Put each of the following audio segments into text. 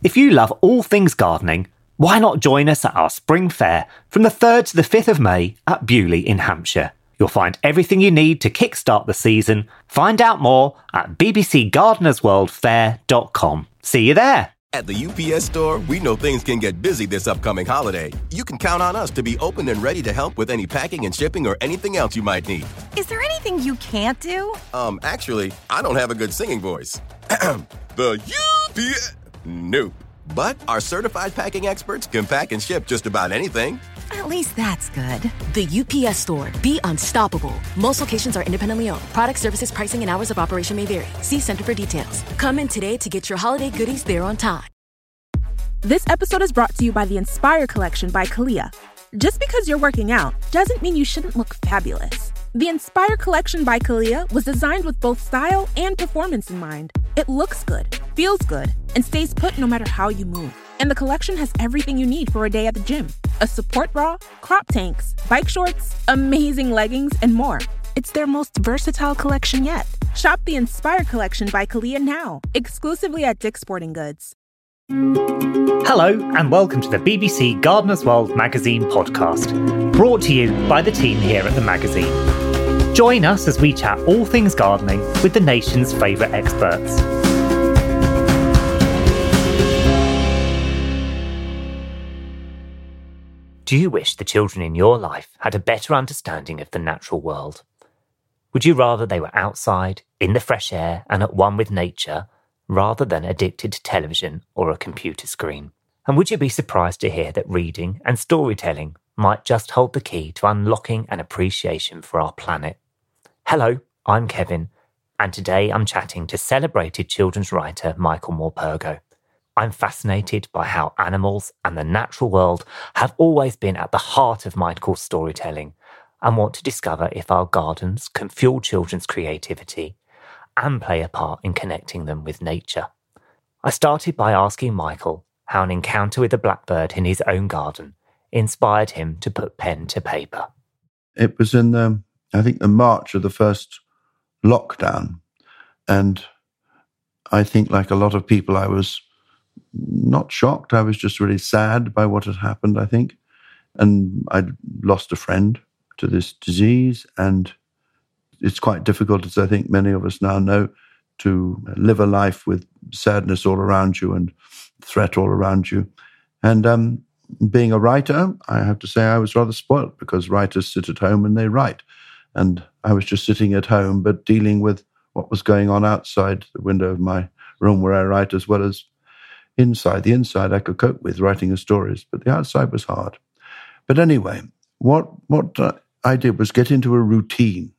If you love all things gardening, why not join us at our spring fair from the 3rd to the 5th of May at Beaulieu in Hampshire? You'll find everything you need to kickstart the season. Find out more at bbcgardenersworldfair.com. See you there. At the UPS store, we know things can get busy this upcoming holiday. You can count on us to be open and ready to help with any packing and shipping or anything else you might need. Is there anything you can't do? Um, actually, I don't have a good singing voice. the UPS. Nope. But our certified packing experts can pack and ship just about anything. At least that's good. The UPS store. Be unstoppable. Most locations are independently owned. Product services, pricing, and hours of operation may vary. See Center for details. Come in today to get your holiday goodies there on time. This episode is brought to you by the Inspire Collection by Calia. Just because you're working out doesn't mean you shouldn't look fabulous. The Inspire Collection by Calia was designed with both style and performance in mind. It looks good, feels good, and stays put no matter how you move. And the collection has everything you need for a day at the gym a support bra, crop tanks, bike shorts, amazing leggings, and more. It's their most versatile collection yet. Shop the Inspire Collection by Calia now, exclusively at Dick's Sporting Goods. Hello, and welcome to the BBC Gardener's World magazine podcast, brought to you by the team here at the magazine. Join us as we chat all things gardening with the nation's favourite experts. Do you wish the children in your life had a better understanding of the natural world? Would you rather they were outside, in the fresh air, and at one with nature, rather than addicted to television or a computer screen? And would you be surprised to hear that reading and storytelling might just hold the key to unlocking an appreciation for our planet? Hello, I'm Kevin, and today I'm chatting to celebrated children's writer Michael Morpurgo. I'm fascinated by how animals and the natural world have always been at the heart of Michael's storytelling and want to discover if our gardens can fuel children's creativity and play a part in connecting them with nature. I started by asking Michael how an encounter with a blackbird in his own garden inspired him to put pen to paper. It was in the, I think, the March of the first lockdown. And I think, like a lot of people, I was not shocked. I was just really sad by what had happened, I think. And I'd lost a friend to this disease. And it's quite difficult, as I think many of us now know, to live a life with sadness all around you and threat all around you. And um, being a writer, I have to say I was rather spoilt because writers sit at home and they write. And I was just sitting at home, but dealing with what was going on outside the window of my room where I write, as well as inside. The inside I could cope with writing the stories, but the outside was hard. But anyway, what what I did was get into a routine.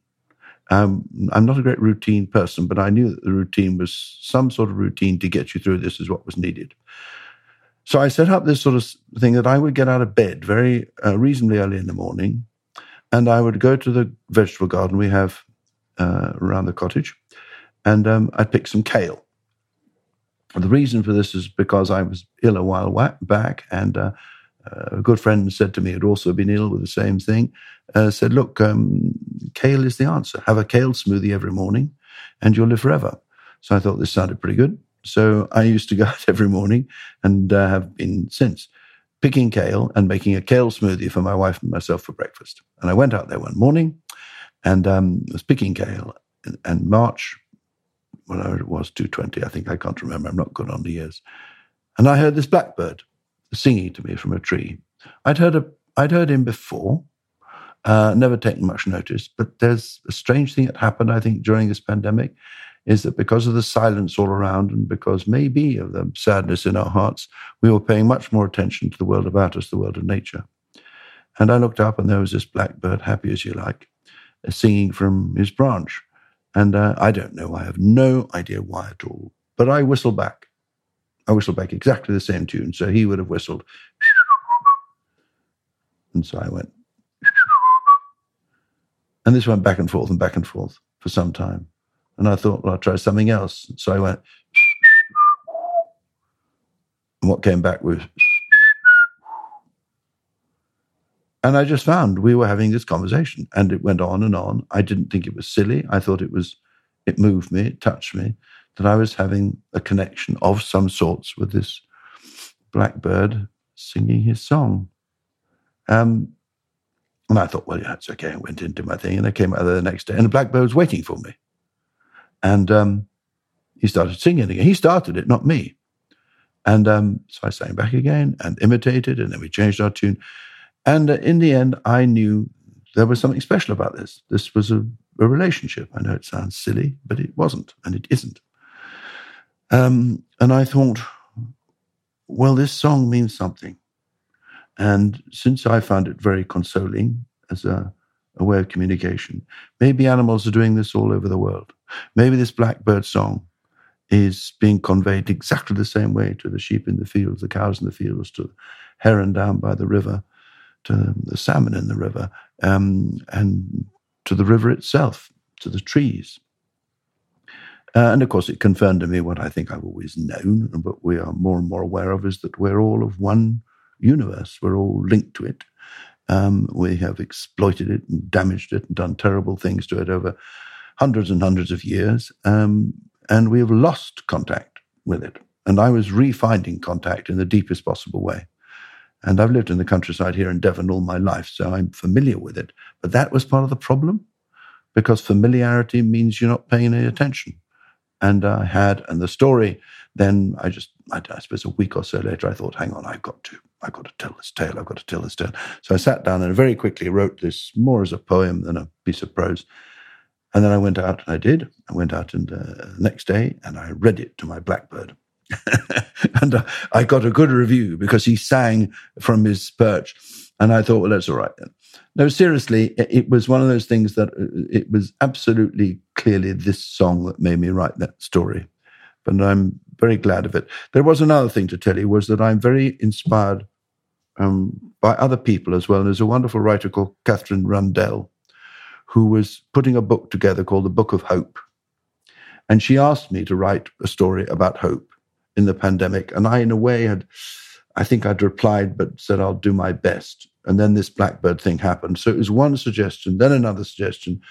Um, I'm not a great routine person, but I knew that the routine was some sort of routine to get you through this is what was needed. So I set up this sort of thing that I would get out of bed very uh, reasonably early in the morning, and I would go to the vegetable garden we have uh, around the cottage, and um, I'd pick some kale. The reason for this is because I was ill a while back, and uh, a good friend said to me, who'd also been ill with the same thing, uh, said, Look, um, kale is the answer. Have a kale smoothie every morning, and you'll live forever. So I thought this sounded pretty good. So I used to go out every morning and uh, have been since picking kale and making a kale smoothie for my wife and myself for breakfast. And I went out there one morning and um, was picking kale. And, March whatever it was, 220, I think, I can't remember. I'm not good on the years. And I heard this blackbird singing to me from a tree. I'd heard, a, I'd heard him before, uh, never taken much notice, but there's a strange thing that happened, I think, during this pandemic, is that because of the silence all around and because maybe of the sadness in our hearts, we were paying much more attention to the world about us, the world of nature. And I looked up and there was this blackbird, happy as you like, singing from his branch. And uh, I don't know. I have no idea why at all. But I whistle back. I whistle back exactly the same tune. So he would have whistled. And so I went. And this went back and forth and back and forth for some time. And I thought, well, I'll try something else. So I went. And what came back was. And I just found we were having this conversation and it went on and on. I didn't think it was silly. I thought it was, it moved me, it touched me, that I was having a connection of some sorts with this blackbird singing his song. Um, and I thought, well, yeah, it's okay. I went into my thing and I came out there the next day and the blackbird was waiting for me. And um, he started singing again. He started it, not me. And um, so I sang back again and imitated, and then we changed our tune. And uh, in the end, I knew there was something special about this. This was a, a relationship. I know it sounds silly, but it wasn't, and it isn't. Um, and I thought, well, this song means something. And since I found it very consoling as a, a way of communication, maybe animals are doing this all over the world. Maybe this blackbird song is being conveyed exactly the same way to the sheep in the fields, the cows in the fields, to the heron down by the river, to the salmon in the river, um, and to the river itself, to the trees. Uh, and of course, it confirmed to me what I think I've always known, but we are more and more aware of is that we're all of one universe. We're all linked to it. Um, we have exploited it and damaged it and done terrible things to it over hundreds and hundreds of years. Um, and we have lost contact with it. And I was refinding contact in the deepest possible way. And I've lived in the countryside here in Devon all my life, so I'm familiar with it. But that was part of the problem because familiarity means you're not paying any attention. And I had, and the story, then I just, I, I suppose a week or so later, I thought, hang on, I've got to, I've got to tell this tale, I've got to tell this tale. So I sat down and very quickly wrote this more as a poem than a piece of prose. And then I went out and I did. I went out and uh, the next day and I read it to my blackbird. and uh, I got a good review because he sang from his perch. And I thought, well, that's all right then. No, seriously, it, was one of those things that uh, it was absolutely clearly this song that made me write that story. And I'm very glad of it. There was another thing to tell you was that I'm very inspired um, by other people as well. And there's a wonderful writer called Katherine Rundell who was putting a book together called The Book of Hope. And she asked me to write a story about hope in the pandemic. And I, in a way, had, I think I'd replied, but said, I'll do my best. And then this Blackbird thing happened. So it was one suggestion, then another suggestion.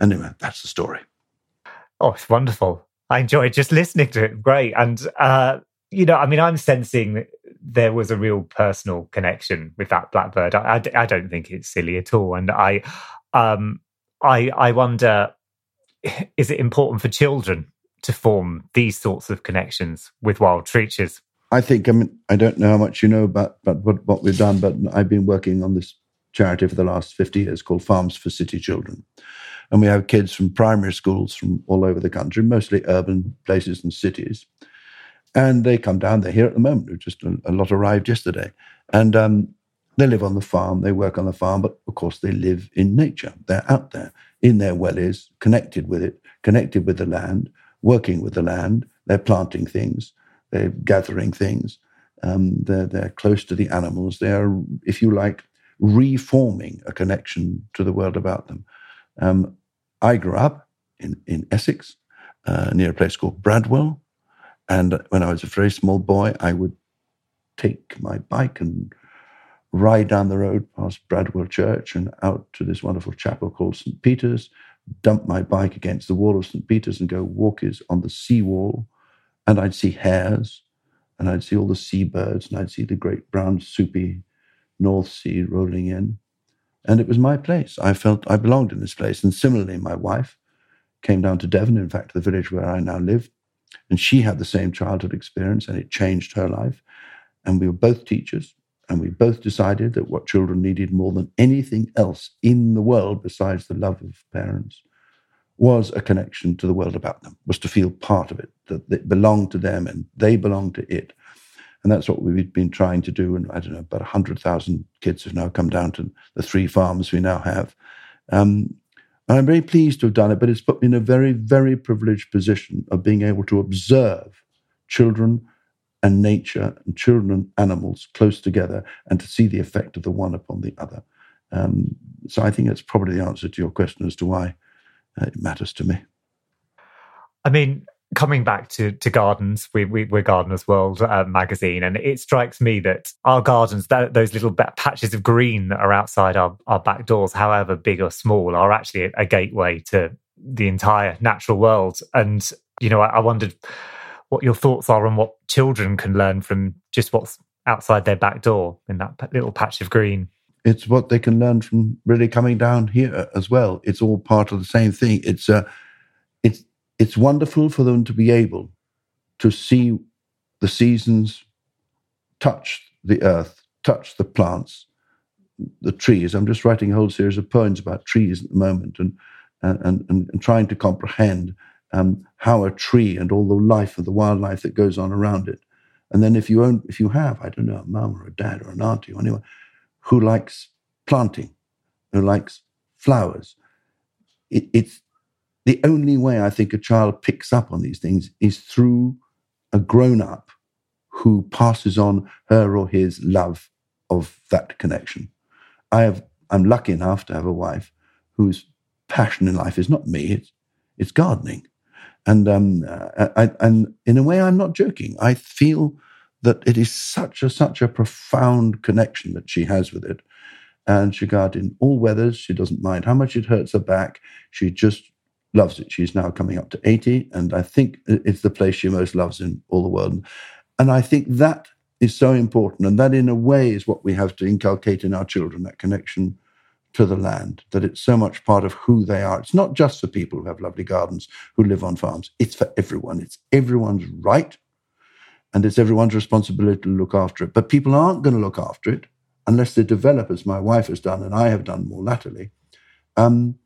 Anyway, that's the story. Oh, it's wonderful. I enjoyed just listening to it. Great. And, uh, you know, I mean, I'm sensing there was a real personal connection with that blackbird. I, I, I, don't think it's silly at all, and I, um, I, I wonder is it important for children to form these sorts of connections with wild creatures? I think, I mean, I don't know how much you know about, about what, what we've done, but I've been working on this charity for the last 50 years called Farms for City Children. And we have kids from primary schools from all over the country, mostly urban places and cities. And they come down, they're here at the moment. We've just a, a lot arrived yesterday. And um, they live on the farm, they work on the farm, but of course they live in nature. They're out there in their wellies, connected with it, connected with the land, working with the land. They're planting things, they're gathering things. Um, they're, they're close to the animals. They are, if you like, reforming a connection to the world about them. Um, I grew up in, in Essex, uh, near a place called Bradwell. And when I was a very small boy, I would take my bike and ride down the road past Bradwell Church and out to this wonderful chapel called St. Peter's, dump my bike against the wall of St. Peter's and go walkies on the seawall. And I'd see hares and I'd see all the seabirds and I'd see the great brown soupy North Sea rolling in. And it was my place. I felt I belonged in this place. And similarly, my wife came down to Devon, in fact, the village where I now live. And she had the same childhood experience and it changed her life. And we were both teachers. And we both decided that what children needed more than anything else in the world, besides the love of parents, was a connection to the world about them, was to feel part of it, that it belonged to them and they belonged to it. And that's what we've been trying to do. And I don't know, about 100,000 kids have now come down to the three farms we now have. Um, and I'm very pleased to have done it, but it's put me in a very, very privileged position of being able to observe children and nature and children and animals close together and to see the effect of the one upon the other. Um, so I think that's probably the answer to your question as to why uh, it matters to me. I mean, coming back to, to gardens, we, we, are Gardeners World uh, magazine, and it strikes me that our gardens, that, those little patches of green that are outside our, our back doors, however big or small, are actually a, a gateway to the entire natural world. And, you know, I, I wondered what your thoughts are on what children can learn from just what's outside their back door in that little patch of green. It's what they can learn from really coming down here as well. It's all part of the same thing. It's uh, it's it's wonderful for them to be able to see the seasons touch the earth, touch the plants, the trees. I'm just writing a whole series of poems about trees at the moment, and and and, and trying to comprehend um, how a tree and all the life of the wildlife that goes on around it. And then if you own, if you have, I don't know, a mum or a dad or an auntie or anyone who likes planting, who likes flowers, it, it's the only way I think a child picks up on these things is through a grown up who passes on her or his love of that connection. I have, I'm lucky enough to have a wife whose passion in life is not me, it's, it's gardening. And, um, I, and in a way, I'm not joking. I feel that it is such a, such a profound connection that she has with it. And she got in all weathers. She doesn't mind how much it hurts her back. She just loves it. She's now coming up to 80, and I think it's the place she most loves in all the world. And I think that is so important. And that, in a way, is what we have to inculcate in our children that connection to the land, that it's so much part of who they are. It's not just for people who have lovely gardens, who live on farms, it's for everyone. It's everyone's right, and it's everyone's responsibility to look after it. But people aren't going to look after it unless they develop, as my wife has done and I have done more latterly, um,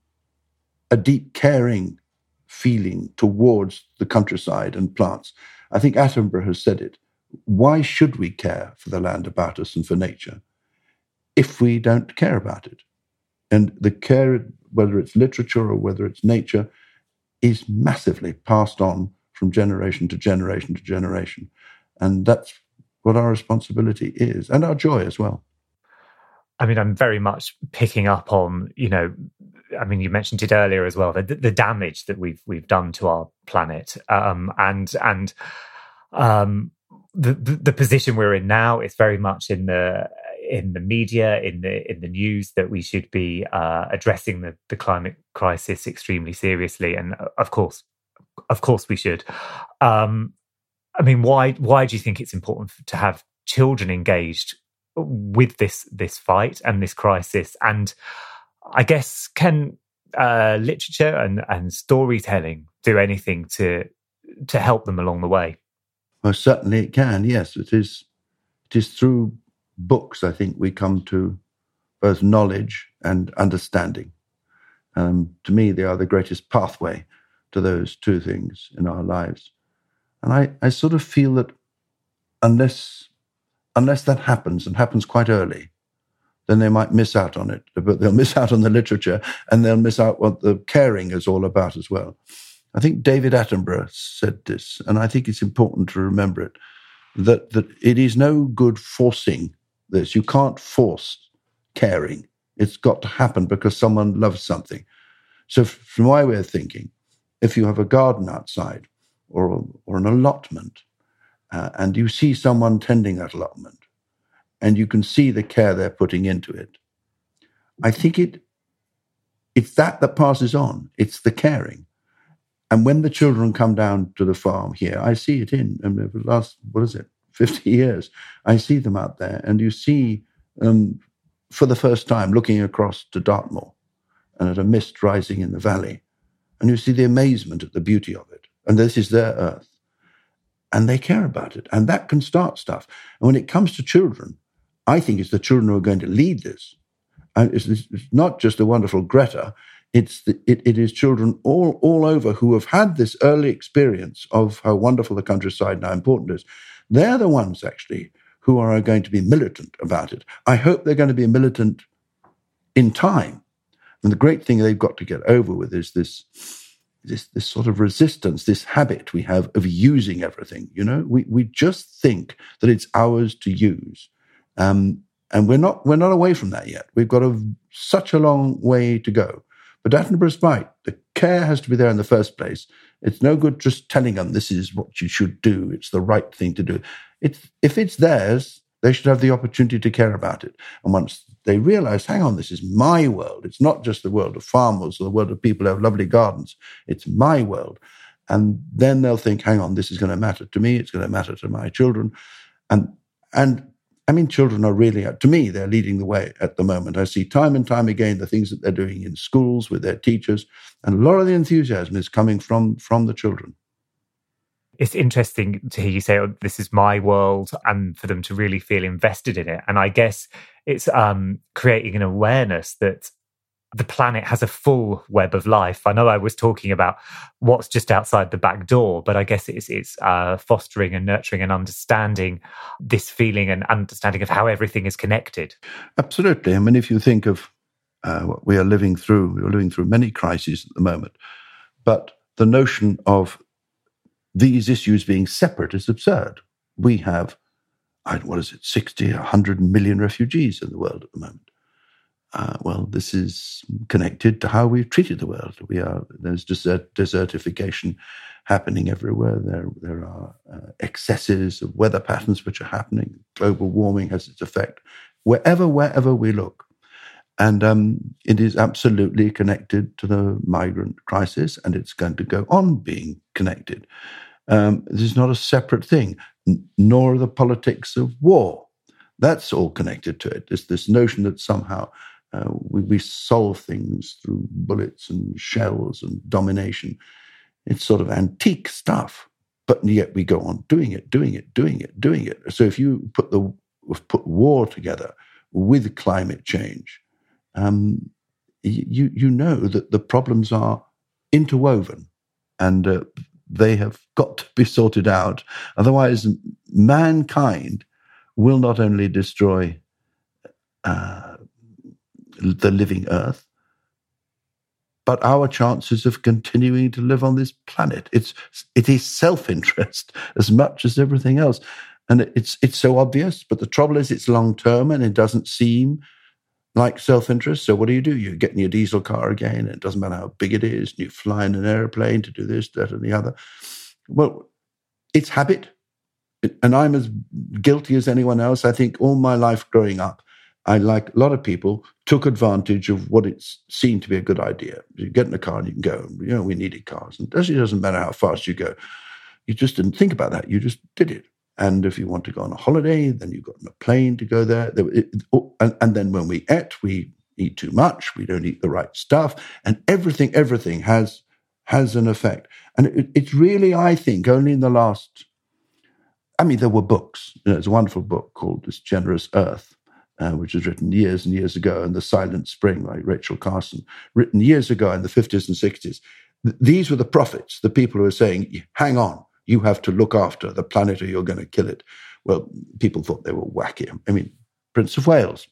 a deep caring feeling towards the countryside and plants. I think Attenborough has said it. Why should we care for the land about us and for nature if we don't care about it? And the care, whether it's literature or whether it's nature, is massively passed on from generation to generation to generation. And that's what our responsibility is and our joy as well. I mean, I'm very much picking up on, you know, I mean, you mentioned it earlier as well, the, the damage that we've we've done to our planet, um, and and um, the, the, position we're in now is very much in the in the media, in the in the news, that we should be uh, addressing the, the climate crisis extremely seriously, and uh, of course, of course, we should. Um, I mean, why why do you think it's important to have children engaged with this this fight and this crisis? And I guess can uh, literature and, and storytelling do anything to to help them along the way? Well, certainly it can. Yes, it is. It is through books I think we come to both knowledge and understanding. Um, to me, they are the greatest pathway to those two things in our lives. And I, I sort of feel that unless unless that happens and happens quite early, then they might miss out on it. But they'll miss out on the literature and they'll miss out what the caring is all about as well. I think David Attenborough said this, and I think it's important to remember it that, that it is no good forcing this. You can't force caring. It's got to happen because someone loves something. So, from my way of thinking, if you have a garden outside or, or an allotment, uh, and you see someone tending that allotment, and you can see the care they're putting into it. I think it it's that that passes on. It's the caring. And when the children come down to the farm here, I see it in, in the last, what is it, 50 years, I see them out there. And you see, um, for the first time, looking across to Dartmoor and at a mist rising in the valley. And you see the amazement at the beauty of it. And this is their earth. And they care about it. And that can start stuff. And when it comes to children, I think it's the children who are going to lead this. And it's, it's not just the wonderful Greta, it's the, it, it is children all, all over who have had this early experience of how wonderful the countryside and how important it is. They're the ones actually who are going to be militant about it. I hope they're going to be militant in time. And the great thing they've got to get over with is this, this, this sort of resistance, this habit we have of using everything. You know, we, we just think that it's ours to use. Um, and we're not we're not away from that yet. We've got a, such a long way to go. But Attenborough's right. The care has to be there in the first place. It's no good just telling them this is what you should do. It's the right thing to do. It's if it's theirs, they should have the opportunity to care about it. And once they realize, hang on, this is my world. It's not just the world of farmers or the world of people who have lovely gardens. It's my world. And then they'll think, hang on, this is going to matter to me. It's going to matter to my children. And and I mean, children are really, uh, to me, they're leading the way at the moment. I see time and time again the things that they're doing in schools with their teachers, and a lot of the enthusiasm is coming from from the children. It's interesting to hear you say, oh, "This is my world," and for them to really feel invested in it. And I guess it's um, creating an awareness that the planet has a full web of life. I know I was talking about what's just outside the back door, but I guess it's it's uh, fostering and nurturing and understanding this feeling and understanding of how everything is connected. Absolutely. I mean, if you think of uh, what we are living through, we are living through many crises at the moment, but the notion of these issues being separate is absurd. We have, what is it, 60, 100 million refugees in the world at the moment uh, well, this is connected to how we've treated the world. We are there's desert, desertification happening everywhere. There there are uh, excesses of weather patterns which are happening. Global warming has its effect wherever wherever we look, and um, it is absolutely connected to the migrant crisis, and it's going to go on being connected. Um, this is not a separate thing, n- nor the politics of war. That's all connected to it. It's this notion that somehow uh, we, we solve things through bullets and shells and domination. It's sort of antique stuff, but yet we go on doing it, doing it, doing it, doing it. So if you put the put war together with climate change, um, you you know that the problems are interwoven, and uh, they have got to be sorted out. Otherwise, mankind will not only destroy uh, the living earth, but our chances of continuing to live on this planet. It's it is self-interest as much as everything else. And it's it's so obvious, but the trouble is it's long term and it doesn't seem like self-interest. So what do you do? You get in your diesel car again, and it doesn't matter how big it is, and you fly in an airplane to do this, that, and the other. Well, it's habit. And I'm as guilty as anyone else. I think all my life growing up, I, like a lot of people, took advantage of what it seemed to be a good idea. You get in a car and you can go. You know, we needed cars. And it doesn't matter how fast you go. You just didn't think about that. You just did it. And if you want to go on a holiday, then you got on a plane to go there. Oh, and, and then when we eat, we eat too much. We don't eat the right stuff. And everything, everything has has an effect. And it, it's really, I think, only in the last. I mean, there were books. You know, there's a wonderful book called This Generous Earth uh, which was written years and years ago, and The Silent Spring by Rachel Carson, written years ago in the 50s and 60s. Th- these were the prophets, the people who were saying, hang on, you have to look after the planet or you're going to kill it. Well, people thought they were wacky. I mean, Prince of Wales,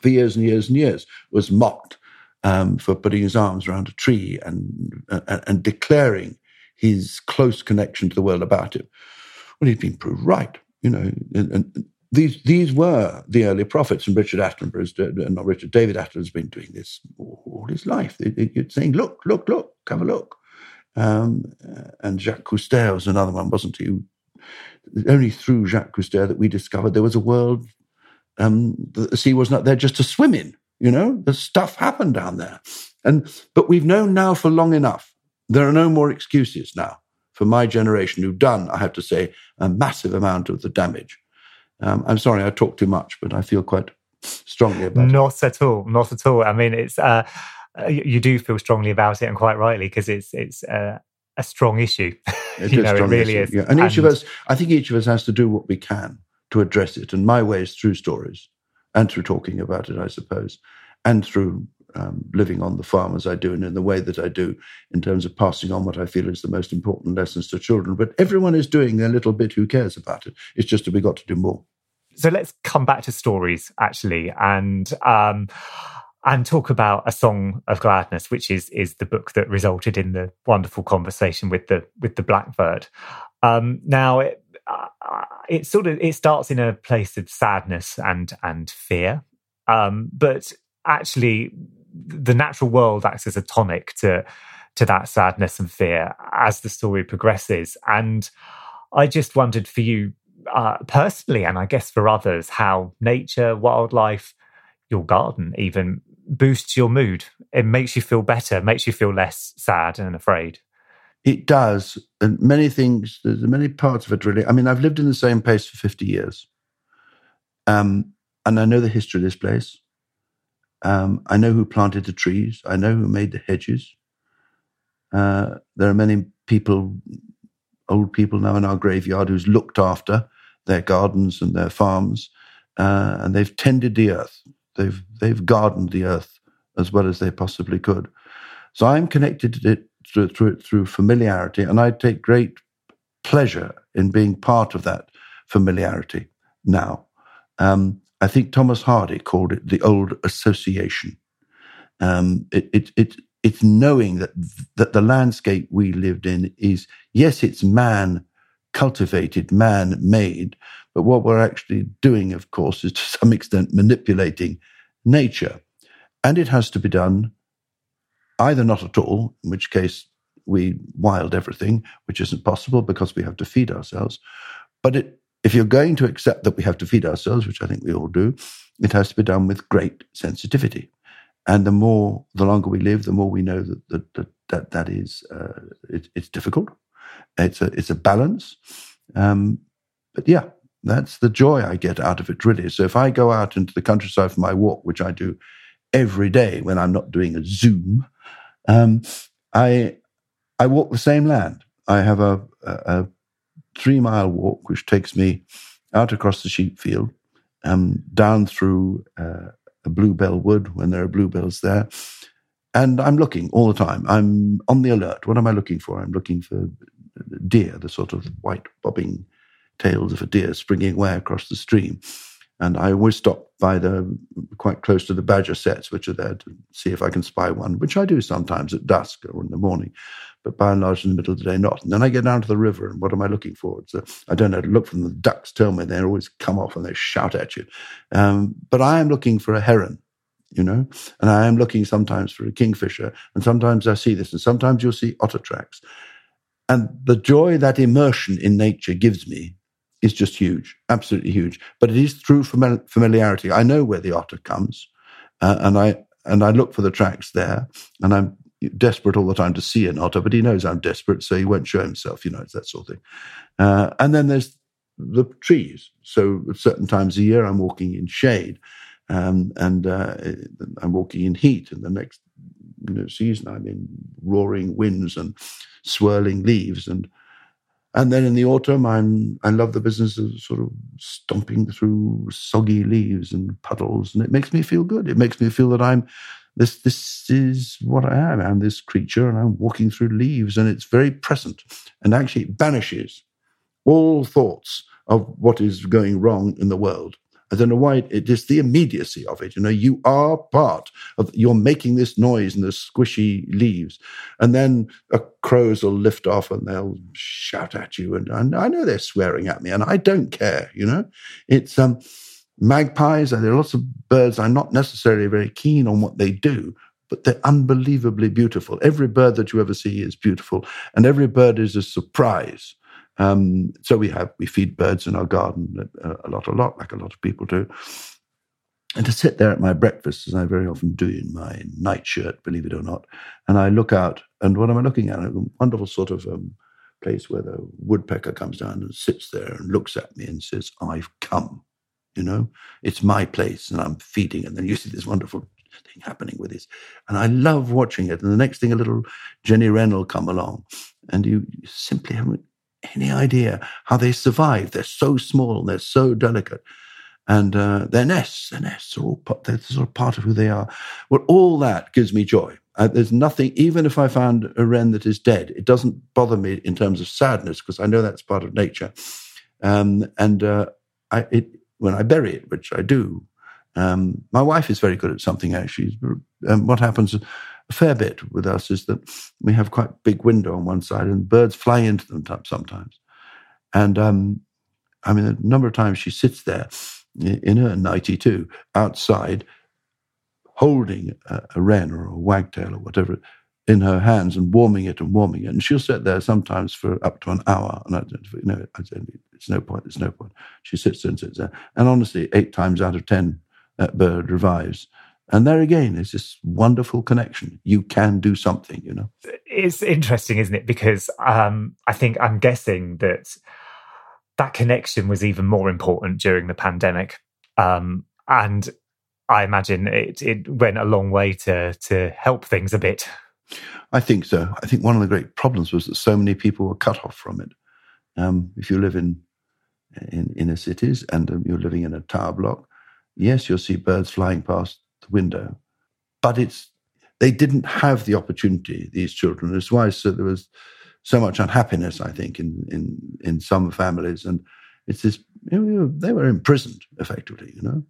for years and years and years, was mocked um, for putting his arms around a tree and, and, and declaring his close connection to the world about it. Well, he'd been proved right, you know, and, and these these were the early prophets, and Richard Attenborough's uh, not Richard David Attenborough's been doing this all, his life. You're saying, "Look, look, look, have a look." Um, and Jacques Cousteau was another one, wasn't he? Only through Jacques Cousteau that we discovered there was a world um, the sea was not there just to swim in. You know, the stuff happened down there, and but we've known now for long enough. There are no more excuses now for my generation who've done, I have to say, a massive amount of the damage um, I'm sorry, I talk too much, but I feel quite strongly about not it. Not at all. Not at all. I mean, it's uh, you do feel strongly about it, and quite rightly, because it's it's uh, a strong issue. It you know, it really issue, is. Yeah. And, and each of us, I think, each of us has to do what we can to address it. And my way is through stories and through talking about it, I suppose, and through um, living on the farm as I do and in the way that I do in terms of passing on what I feel is the most important lessons to children. But everyone is doing their little bit who cares about it. It's just that we got to do more. So let's come back to stories actually and um, and talk about a song of gladness, which is is the book that resulted in the wonderful conversation with the with the blackbird. Um, now it, uh, it sort of it starts in a place of sadness and and fear, um, but actually the natural world acts as a tonic to to that sadness and fear as the story progresses. And I just wondered for you uh, personally, and I guess for others, how nature, wildlife, your garden even boosts your mood. It makes you feel better, makes you feel less sad and afraid. It does. And many things, there's many parts of it really. I mean, I've lived in the same place for 50 years. Um, and I know the history of this place. Um, I know who planted the trees. I know who made the hedges. Uh, there are many people, old people now in our graveyard, who's looked after their gardens and their farms, uh, and they've tended the earth. They've they've gardened the earth as well as they possibly could. So I'm connected to it through, through, through familiarity, and I take great pleasure in being part of that familiarity now. Um, I think Thomas Hardy called it the old association. Um, it, it, it, it's knowing that that the landscape we lived in is yes, it's man cultivated, man made, but what we're actually doing, of course, is to some extent manipulating nature, and it has to be done either not at all, in which case we wild everything, which isn't possible because we have to feed ourselves, but it if you're going to accept that we have to feed ourselves, which I think we all do, it has to be done with great sensitivity. And the more, the longer we live, the more we know that that that that, that is uh, it, it's difficult. It's a it's a balance. Um, but yeah, that's the joy I get out of it. Really. So if I go out into the countryside for my walk, which I do every day when I'm not doing a Zoom, um, I I walk the same land. I have a, a, three mile walk, which takes me out across the sheep field, um, down through uh, a bluebell wood when there are bluebells there. And I'm looking all the time. I'm on the alert. What am I looking for? I'm looking for deer, the sort of white bobbing tails of a deer springing away across the stream. And I always stop by the quite close to the badger setts, which are there to see if I can spy one, which I do sometimes at dusk or in the morning, but by and large in the middle of the day not. And then I get down to the river, and what am I looking for? It's a, I don't know. Look from the ducks tell me they always come off and they shout at you. Um, but I am looking for a heron, you know, and I am looking sometimes for a kingfisher, and sometimes I see this, and sometimes you'll see otter tracks. And the joy that immersion in nature gives me is just huge, absolutely huge. But it is through familiarity. I know where the otter comes, uh, and I and I look for the tracks there, and I'm desperate all the time to see an otter. But he knows I'm desperate, so he won't show himself. You know, it's that sort of thing. Uh, and then there's the trees. So at certain times a year, I'm walking in shade, um, and uh, I'm walking in heat. And the next season, I'm in roaring winds and swirling leaves and and then in the autumn, I'm I love the business of sort of stomping through soggy leaves and puddles, and it makes me feel good. It makes me feel that I'm this this is what I am. I'm this creature, and I'm walking through leaves, and it's very present, and actually it banishes all thoughts of what is going wrong in the world. I don't know why it is the immediacy of it. You know, you are part of, you're making this noise in the squishy leaves. And then a crows will lift off and they'll shout at you. And, and I know they're swearing at me and I don't care, you know, it's, um, magpies. There are lots of birds. I'm not necessarily very keen on what they do, but they're unbelievably beautiful. Every bird that you ever see is beautiful, and every bird is a surprise. Um, so we have we feed birds in our garden a, a, lot, a lot, like a lot of people do. And to sit there at my breakfast, as I very often do in my nightshirt, believe it or not, and I look out, and what am I looking at? A wonderful sort of um, place where the woodpecker comes down and sits there and looks at me and says, "I've come." You know, it's my place, and I'm feeding. And then you see this wonderful thing happening with this. And I love watching it. And the next thing, a little Jenny Wren will come along, and you simply haven't any idea how they survive. They're so small and they're so delicate. And uh, their nests, their nests are all part, they're sort of part of who they are. Well, all that gives me joy. Uh, there's nothing, even if I found a wren that is dead, it doesn't bother me in terms of sadness because I know that's part of nature. Um, and uh, I, it, when I bury it, which I do, um, my wife is very good at something actually. Um, what happens a fair bit with us is that we have quite a big window on one side and birds fly into them sometimes. And um, I mean, a number of times she sits there in her 92 outside holding a, a wren or a wagtail or whatever in her hands and warming it and warming it. And she'll sit there sometimes for up to an hour. And I don't, you know, I it's no point, it's no point. She sits there and sits there. And honestly, eight times out of 10, that bird revives. And there again is this wonderful connection. You can do something, you know. It's interesting, isn't it? Because um, I think I'm guessing that that connection was even more important during the pandemic. Um, and I imagine it, it went a long way to, to help things a bit. I think so. I think one of the great problems was that so many people were cut off from it. Um, if you live in, in inner cities and um, you're living in a tower block, yes, you'll see birds flying past the window, but it's they didn't have the opportunity. These children, that's why so there was so much unhappiness. I think in in in some families, and it's this you know, they were imprisoned effectively, you know,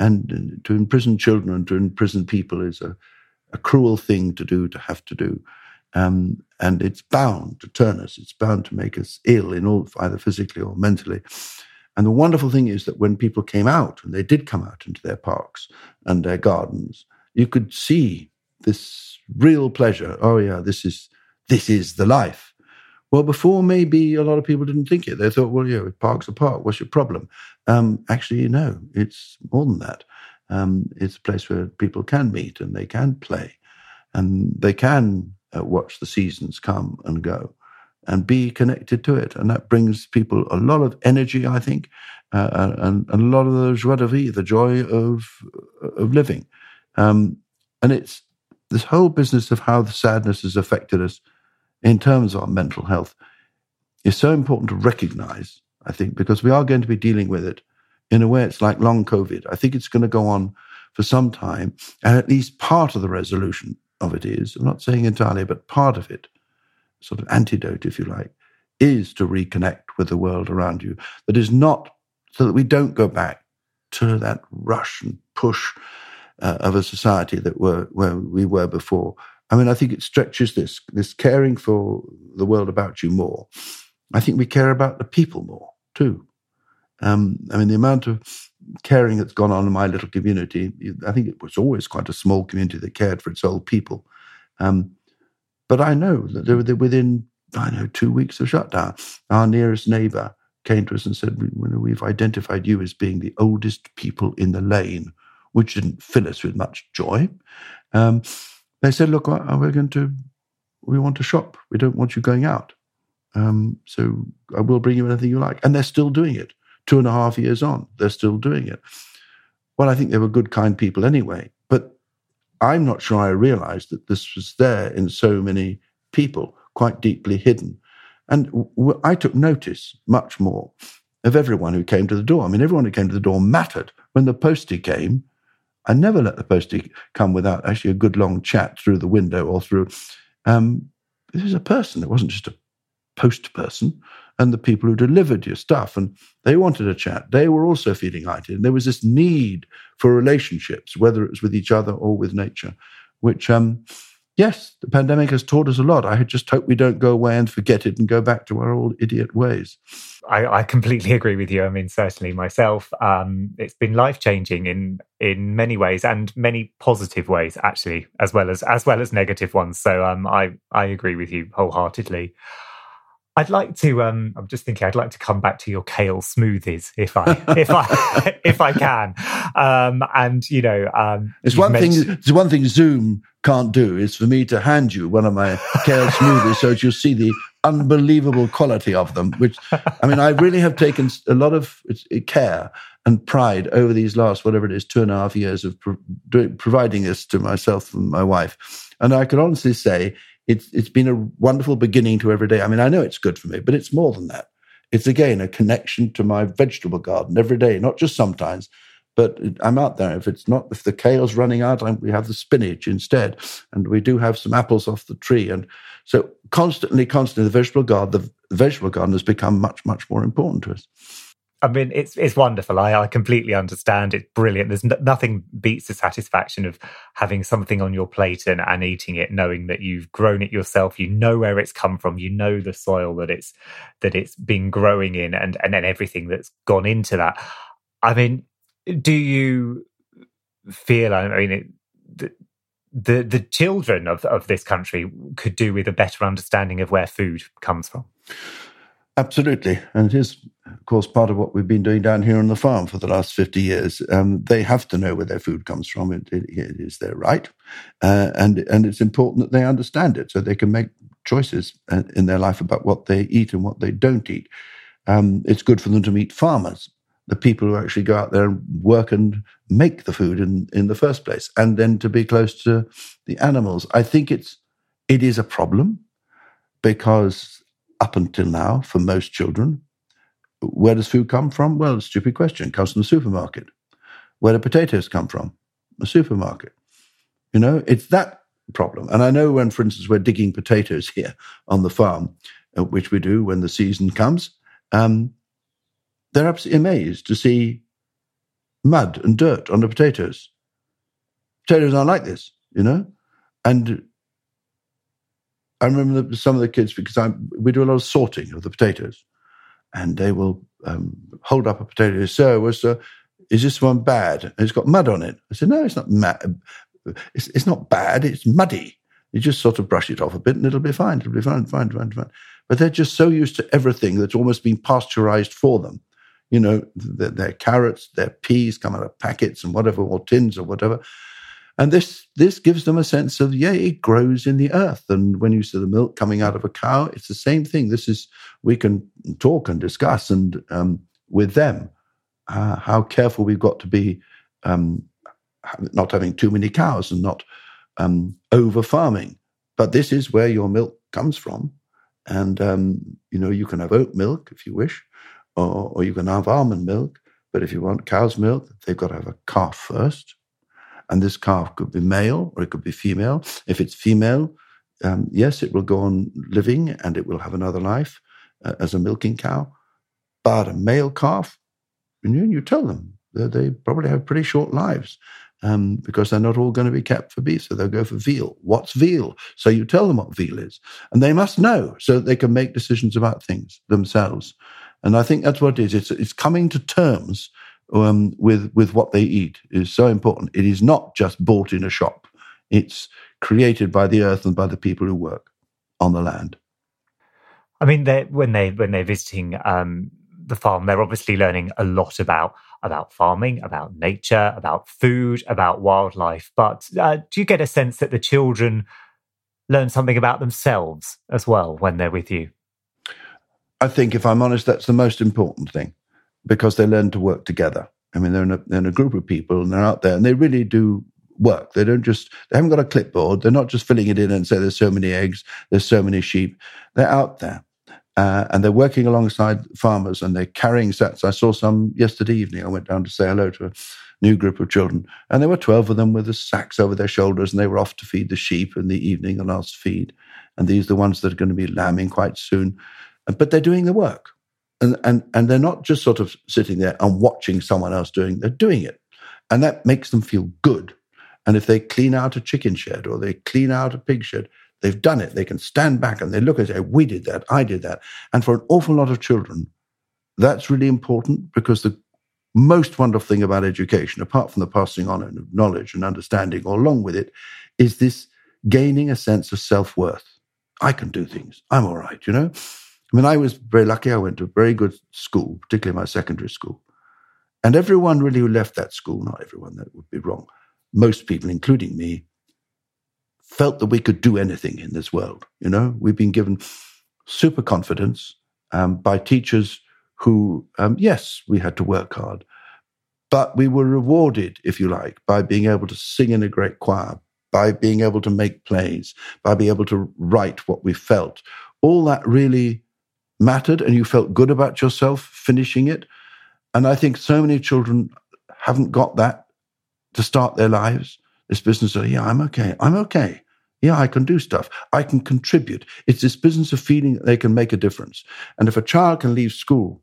and to imprison children and to imprison people is a a cruel thing to do, to have to do. Um, and it's bound to turn us, it's bound to make us ill in all, either physically or mentally. And the wonderful thing is that when people came out, and they did come out into their parks and their gardens, you could see this real pleasure. Oh yeah, this is this is the life. Well, before maybe a lot of people didn't think it. They thought, well, yeah, parks are park. What's your problem? Um, actually, no, it's more than that. Um, it's a place where people can meet and they can play and they can uh, watch the seasons come and go and be connected to it. And that brings people a lot of energy, I think, uh, uh and, and, a lot of the joie de vivre, the joy of, of living. Um, and it's this whole business of how the sadness has affected us in terms of our mental health is so important to recognize, I think, because we are going to be dealing with it in a way, it's like long COVID. I think it's going to go on for some time. And at least part of the resolution of it is, I'm not saying entirely, but part of it, sort of antidote, if you like, is to reconnect with the world around you. That is not so that we don't go back to that rush and push uh, of a society that were where we were before. I mean, I think it stretches this this caring for the world about you more. I think we care about the people more too. Um, I mean, the amount of caring that's gone on in my little community, I think it was always quite a small community that cared for its old people. Um, but I know that they were within, I know, two weeks of shutdown. Our nearest neighbor came to us and said, We've identified you as being the oldest people in the lane, which didn't fill us with much joy. Um, they said, Look, we're going to, we want to shop. We don't want you going out. Um, so I will bring you anything you like. And they're still doing it two and a half years on, they're still doing it. Well, I think they were good, kind people anyway. I'm not sure I realized that this was there in so many people, quite deeply hidden. And w- I took notice much more of everyone who came to the door. I mean, everyone who came to the door mattered. When the postie came, I never let the postie come without actually a good long chat through the window or through. Um, this is a person. It wasn't just a post person and the people who delivered your stuff. And they wanted a chat. They were also feeling heightened. And there was this need for relationships, whether it was with each other or with nature, which, um, yes, the pandemic has taught us a lot. I just hope we don't go away and forget it and go back to our old idiot ways. I, I completely agree with you. I mean, certainly myself, um, it's been life changing in in many ways and many positive ways, actually, as well as as well as negative ones. So um, I I agree with you wholeheartedly. I'd like to. Um, I'm just thinking. I'd like to come back to your kale smoothies if I if I if I can. Um, and you know, um, it's one mentioned... thing. It's one thing Zoom can't do is for me to hand you one of my kale smoothies so that you'll see the unbelievable quality of them. Which I mean, I really have taken a lot of care and pride over these last whatever it is two and a half years of pro- doing, providing this to myself and my wife. And I can honestly say it's it's been a wonderful beginning to every day. I mean, I know it's good for me, but it's more than that. It's again a connection to my vegetable garden every day, not just sometimes. But I'm out there. If it's not, if the kale's running out, we have the spinach instead, and we do have some apples off the tree. And so, constantly, constantly, the vegetable garden, the vegetable garden has become much, much more important to us. I mean, it's it's wonderful. I, I completely understand. It's brilliant. There's n- nothing beats the satisfaction of having something on your plate and, and eating it, knowing that you've grown it yourself. You know where it's come from. You know the soil that it's that it's been growing in, and and then everything that's gone into that. I mean, do you feel? I mean, it, the, the the children of of this country could do with a better understanding of where food comes from. Absolutely. And it is, of course, part of what we've been doing down here on the farm for the last 50 years. Um, they have to know where their food comes from. it, it, it is their right. Uh, and, and it's important that they understand it so they can make choices uh, in their life about what they eat and what they don't eat. Um, it's good for them to meet farmers the people who actually go out there and work and make the food in, in the first place, and then to be close to the animals. I think it's it is a problem because up until now, for most children, where does food come from? Well, stupid question. It comes from the supermarket. Where do potatoes come from? The supermarket. You know, it's that problem. And I know when, for instance, we're digging potatoes here on the farm, uh, which we do when the season comes, um, they're absolutely amazed to see mud and dirt on the potatoes. Potatoes aren't like this, you know? And I remember some of the kids, because I, we do a lot of sorting of the potatoes, and they will um, hold up a potato. Sir, was uh, is this one bad? It's got mud on it. I said, no, it's not mad. It's, it's not bad. It's muddy. You just sort of brush it off a bit, and it'll be fine. It'll be fine, fine, fine, fine. But they're just so used to everything that's almost been pasteurized for them you know, their, their carrots, their peas come out of packets and whatever, or tins or whatever. And this this gives them a sense of yeah, it grows in the earth. And when you see the milk coming out of a cow, it's the same thing. This is we can talk and discuss and um, with them uh, how careful we've got to be, um, not having too many cows and not um, over farming. But this is where your milk comes from, and um, you know you can have oat milk if you wish, or, or you can have almond milk. But if you want cow's milk, they've got to have a calf first. And this calf could be male or it could be female. If it's female, um, yes, it will go on living and it will have another life uh, as a milking cow. But a male calf, you, you tell them they probably have pretty short lives um, because they're not all going to be kept for beef. So they'll go for veal. What's veal? So you tell them what veal is. And they must know so that they can make decisions about things themselves. And I think that's what it is. It's, it's coming to terms um, with, with what they eat is so important. It is not just bought in a shop. It's created by the earth and by the people who work on the land. I mean, they when they when they're visiting um, the farm, they're obviously learning a lot about about farming, about nature, about food, about wildlife. But uh, do you get a sense that the children learn something about themselves as well when they're with you? I think, if I'm honest, that's the most important thing because they learn to work together. I mean, they're in, a, they're in a group of people and they're out there and they really do work. They don't just, they haven't got a clipboard. They're not just filling it in and say there's so many eggs, there's so many sheep. They're out there. Uh, and they're working alongside farmers and they're carrying sets. I saw some yesterday evening. I went down to say hello to a new group of children, and there were 12 of them with the sacks over their shoulders, and they were off to feed the sheep in the evening, the last feed. And these are the ones that are going to be lambing quite soon but they're doing the work. And, and, and they're not just sort of sitting there and watching someone else doing, they're doing it. And that makes them feel good. And if they clean out a chicken shed or they clean out a pig shed, they've done it. They can stand back and they look and say, we did that, I did that. And for an awful lot of children, that's really important because the most wonderful thing about education, apart from the passing on of knowledge and understanding or along with it, is this gaining a sense of self worth. I can do things. I'm all right, you know? I mean, I was very lucky. I went to a very good school, particularly my secondary school. And everyone really who left that school, not everyone, that would be wrong, most people, including me, felt that we could do anything in this world. You know, we've been given super confidence um, by teachers who, um, yes, we had to work hard, but we were rewarded, if you like, by being able to sing in a great choir, by being able to make plays, by being able to write what we felt. All that really mattered and you felt good about yourself finishing it. And I think so many children haven't got that to start their lives. This business of, yeah, I'm okay. I'm okay. Yeah, I can do stuff. I can contribute. It's this business of feeling that they can make a difference. And if a child can leave school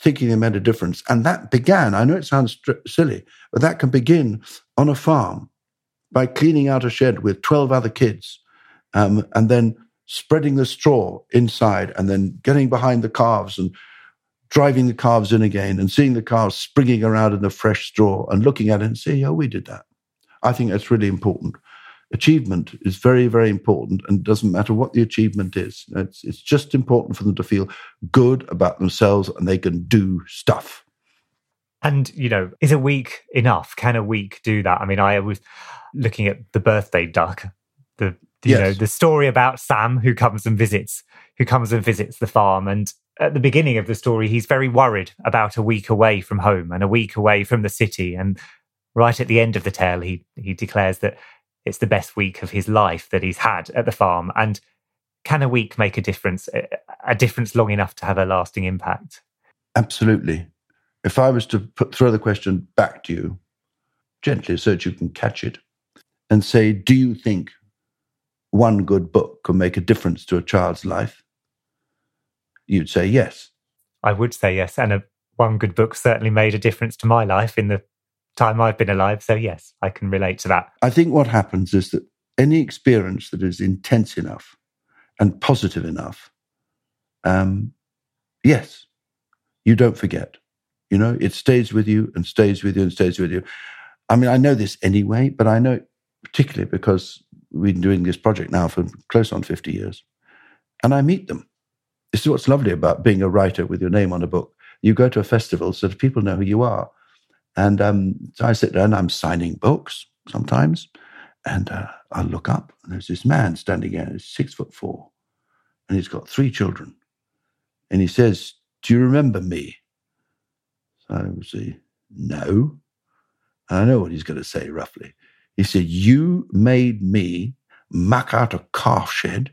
thinking they made a difference, and that began, I know it sounds silly, but that can begin on a farm by cleaning out a shed with 12 other kids um, and then spreading the straw inside and then getting behind the calves and driving the calves in again and seeing the calves springing around in the fresh straw and looking at it and saying, oh, we did that. I think that's really important. Achievement is very, very important and doesn't matter what the achievement is. It's, it's just important for them to feel good about themselves and they can do stuff. And, you know, is a week enough? Can a week do that? I mean, I was looking at the birthday duck, the you yes. know the story about Sam who comes and visits who comes and visits the farm and at the beginning of the story, he's very worried about a week away from home and a week away from the city. And right at the end of the tale, he, he declares that it's the best week of his life that he's had at the farm. And can a week make a difference, a difference long enough to have a lasting impact? Absolutely. If I was to put, throw the question back to you gently so that you can catch it and say, Do you think one good book can make a difference to a child's life? You'd say yes. I would say yes. And a, one good book certainly made a difference to my life in the time I've been alive. So, yes, I can relate to that. I think what happens is that any experience that is intense enough and positive enough, um, yes, you don't forget. You know, it stays with you and stays with you and stays with you. I mean, I know this anyway, but I know it particularly because we've been doing this project now for close on 50 years. And I meet them. This is what's lovely about being a writer with your name on a book. You go to a festival so that people know who you are. And um, so I sit and I'm signing books sometimes. And uh, I look up and there's this man standing there, he's six foot four, and he's got three children. And he says, Do you remember me? So I say, No. And I know what he's going to say roughly. He said, You made me muck out a calf shed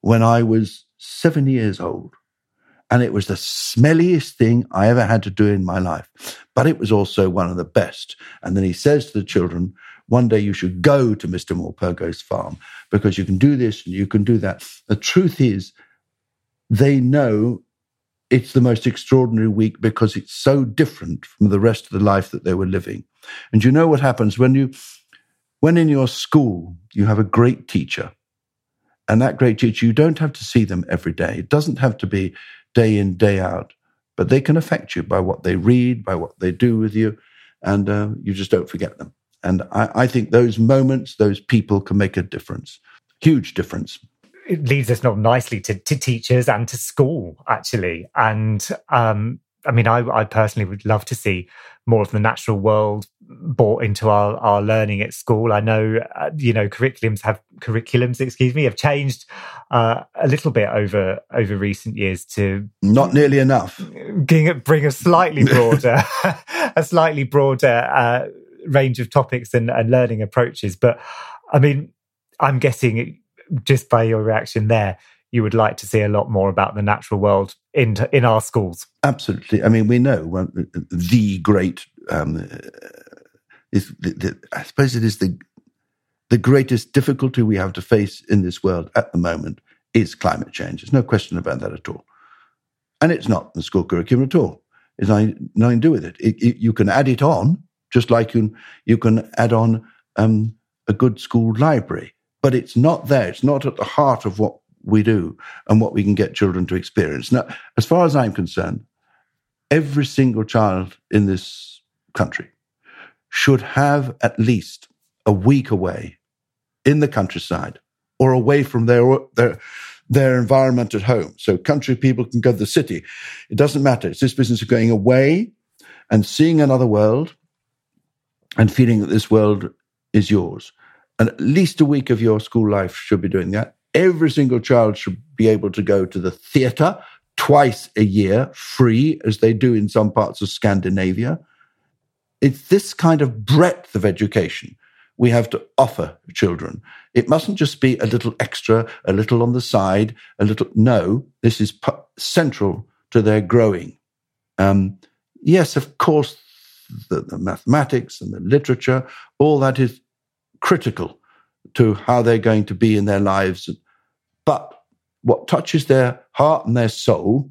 when I was seven years old. And it was the smelliest thing I ever had to do in my life. But it was also one of the best. And then he says to the children, one day you should go to Mr. Morpurgo's farm because you can do this and you can do that. The truth is, they know it's the most extraordinary week because it's so different from the rest of the life that they were living. And you know what happens when you when in your school you have a great teacher, and that great teacher, you don't have to see them every day. It doesn't have to be day in, day out, but they can affect you by what they read, by what they do with you, and uh, you just don't forget them. And I, I think those moments, those people can make a difference, huge difference it leads us not nicely to, to teachers and to school actually and um, i mean I, I, personally would love to see more of the natural world brought into our, our learning at school. I know, uh, you know, curriculums have curriculums, excuse me, have changed uh, a little bit over over recent years to not nearly enough. Bring, bring a slightly broader, a slightly broader uh, range of topics and, and learning approaches. But I mean, I'm guessing just by your reaction there, you would like to see a lot more about the natural world in in our schools. Absolutely. I mean, we know one, the great. Um, is the, the, I suppose it is the the greatest difficulty we have to face in this world at the moment is climate change. There's no question about that at all, and it's not the school curriculum at all. It's nothing, nothing to do with it. It, it. You can add it on, just like you you can add on um, a good school library, but it's not there. It's not at the heart of what we do and what we can get children to experience. Now, as far as I'm concerned, every single child in this country should have at least a week away in the countryside or away from their, their, their environment at home. So country people can go to the city. It doesn't matter. It's this business of going away and seeing another world and feeling that this world is yours. And at least a week of your school life should be doing that every single child should be able to go to the theatre twice a year, free, as they do in some parts of Scandinavia. It's this kind of breadth of education we have to offer children. It mustn't just be a little extra, a little on the side, a little. No, this is p- central to their growing. Um, yes, of course, the, the mathematics and the literature, all that is critical to how they're going to be in their lives. But what touches their heart and their soul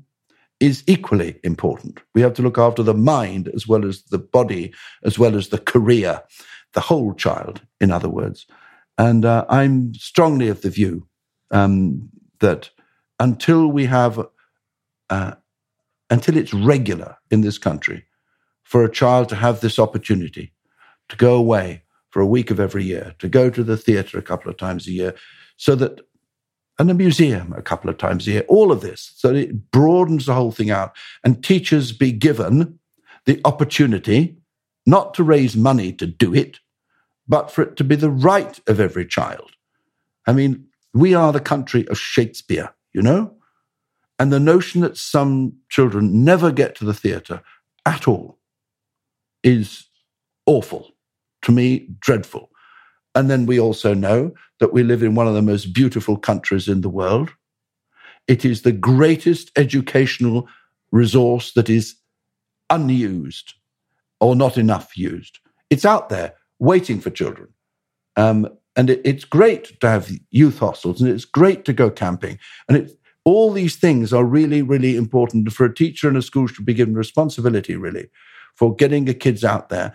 is equally important. We have to look after the mind as well as the body, as well as the career, the whole child, in other words. And uh, I'm strongly of the view um, that until we have, uh, until it's regular in this country for a child to have this opportunity to go away for a week of every year, to go to the theatre a couple of times a year, so that and a museum a couple of times a year, all of this, so it broadens the whole thing out. And teachers be given the opportunity not to raise money to do it, but for it to be the right of every child. I mean, we are the country of Shakespeare, you know? And the notion that some children never get to the theatre at all is awful. To me, dreadful. And then we also know that we live in one of the most beautiful countries in the world. It is the greatest educational resource that is unused or not enough used. It's out there waiting for children. Um, and it, it's great to have youth hostels and it's great to go camping. And it, all these things are really, really important for a teacher and a school should be given responsibility, really, for getting the kids out there.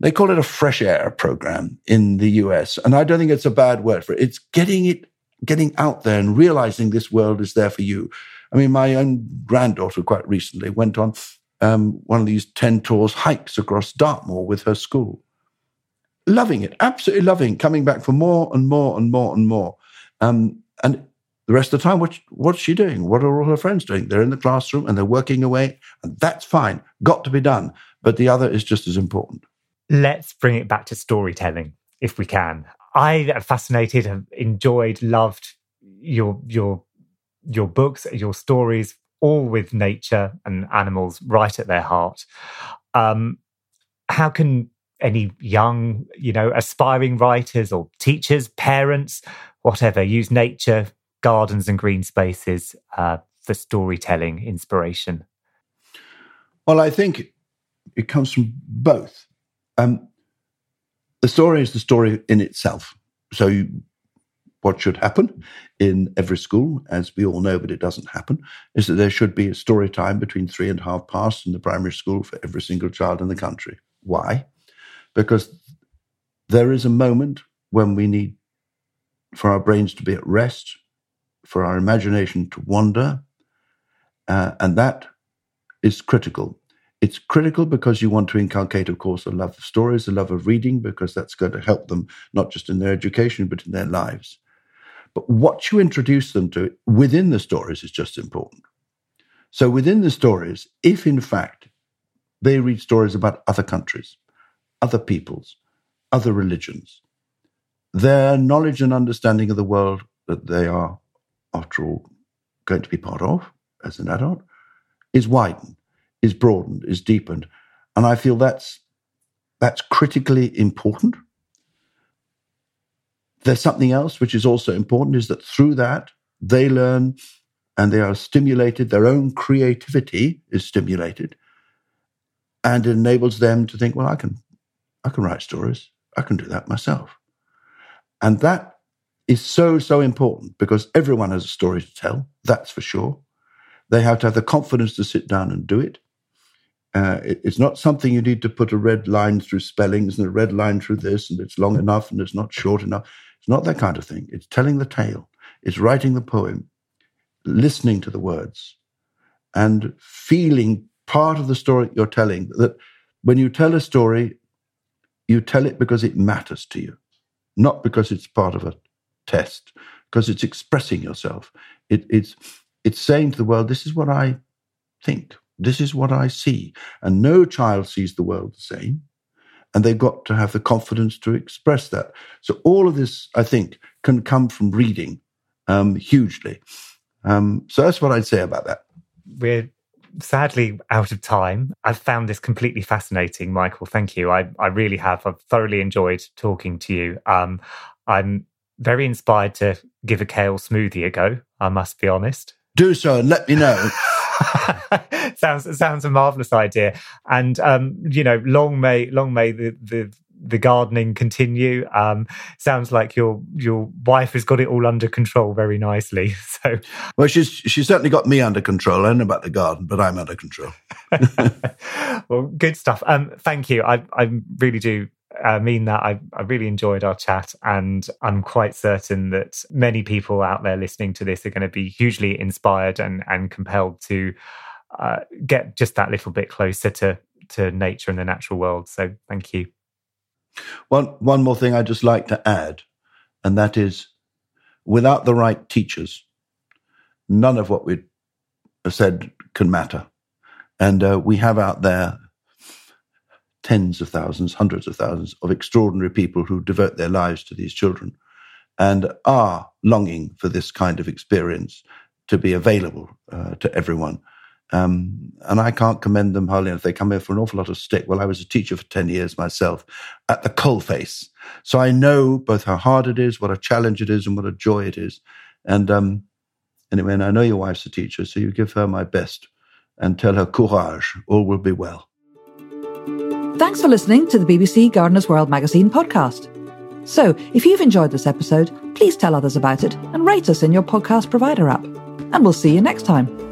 They call it a fresh air program in the US. And I don't think it's a bad word for it. It's getting it, getting out there and realizing this world is there for you. I mean, my own granddaughter quite recently went on um, one of these Ten Tors hikes across Dartmoor with her school. Loving it, absolutely loving coming back for more and more and more and more. Um, and the rest of the time, what, what's she doing? What are all her friends doing? They're in the classroom and they're working away, and that's fine, got to be done. But the other is just as important. Let's bring it back to storytelling, if we can. I am fascinated, have enjoyed, loved your your your books, your stories, all with nature and animals right at their heart. Um, how can any young, you know, aspiring writers or teachers, parents, whatever, use nature, gardens, and green spaces uh, for storytelling inspiration? Well, I think it comes from both. Um, the story is the story in itself. So you, what should happen in every school, as we all know, but it doesn't happen, is that there should be a story time between three and half past in the primary school for every single child in the country. Why? Because there is a moment when we need for our brains to be at rest, for our imagination to wander, uh, and that is critical. It's critical because you want to inculcate, of course, a love of stories, a love of reading, because that's going to help them not just in their education, but in their lives. But what you introduce them to within the stories is just important. So within the stories, if in fact they read stories about other countries, other peoples, other religions, their knowledge and understanding of the world that they are, after all, going to be part of as an adult is widened, is broadened, is deepened. And I feel that's that's critically important there's something else which is also important is that through that, they learn and they are stimulated, their own creativity is stimulated, and it enables them to think, well, I can, I can write stories. I can do that myself. And that is so, so important because everyone has a story to tell, that's for sure. They have to have the confidence to sit down and do it. Uh, it, it's not something you need to put a red line through spellings and a red line through this, and it's long enough and it's not short enough. It's not that kind of thing. It's telling the tale, it's writing the poem, listening to the words, and feeling part of the story you're telling. That when you tell a story, you tell it because it matters to you, not because it's part of a test, because it's expressing yourself. It, it's it's saying to the world, "This is what I think. This is what I see." And no child sees the world the same and they've got to have the confidence to express that. So all of this, I think, can come from reading um, hugely. Um, so that's what I'd say about that. We're sadly out of time. I've found this completely fascinating, Michael. Thank you. I, I really have. I've thoroughly enjoyed talking to you. Um, I'm very inspired to give a kale smoothie a go. I must be honest. Do so and let me know. sounds sounds a marvelous idea, and um, you know, long may long may the the the gardening continue. Um, sounds like your your wife has got it all under control very nicely. So, well, she's she's certainly got me under control. I don't know about the garden, but I'm under control. well, good stuff. Um, thank you. I I really do uh, mean that I, I really enjoyed our chat, and I'm quite certain that many people out there listening to this are going to be hugely inspired and and compelled to uh, get just that little bit closer to to nature and the natural world. So, thank you. One one more thing I'd just like to add, and that is, without the right teachers, none of what we have said can matter. And uh, we have out there tens of thousands, hundreds of thousands of extraordinary people who devote their lives to these children and are longing for this kind of experience to be available uh, to everyone. Um, and I can't commend them wholly enough. They come here for an awful lot of stick. Well, I was a teacher for 10 years myself at the coalface. So I know both how hard it is, what a challenge it is, and what a joy it is. And um, anyway, and I know your wife's a teacher, so you give her my best and tell her courage, all will be well. Thanks for listening to the BBC Gardener's World magazine podcast. So, if you've enjoyed this episode, please tell others about it and rate us in your podcast provider app. And we'll see you next time.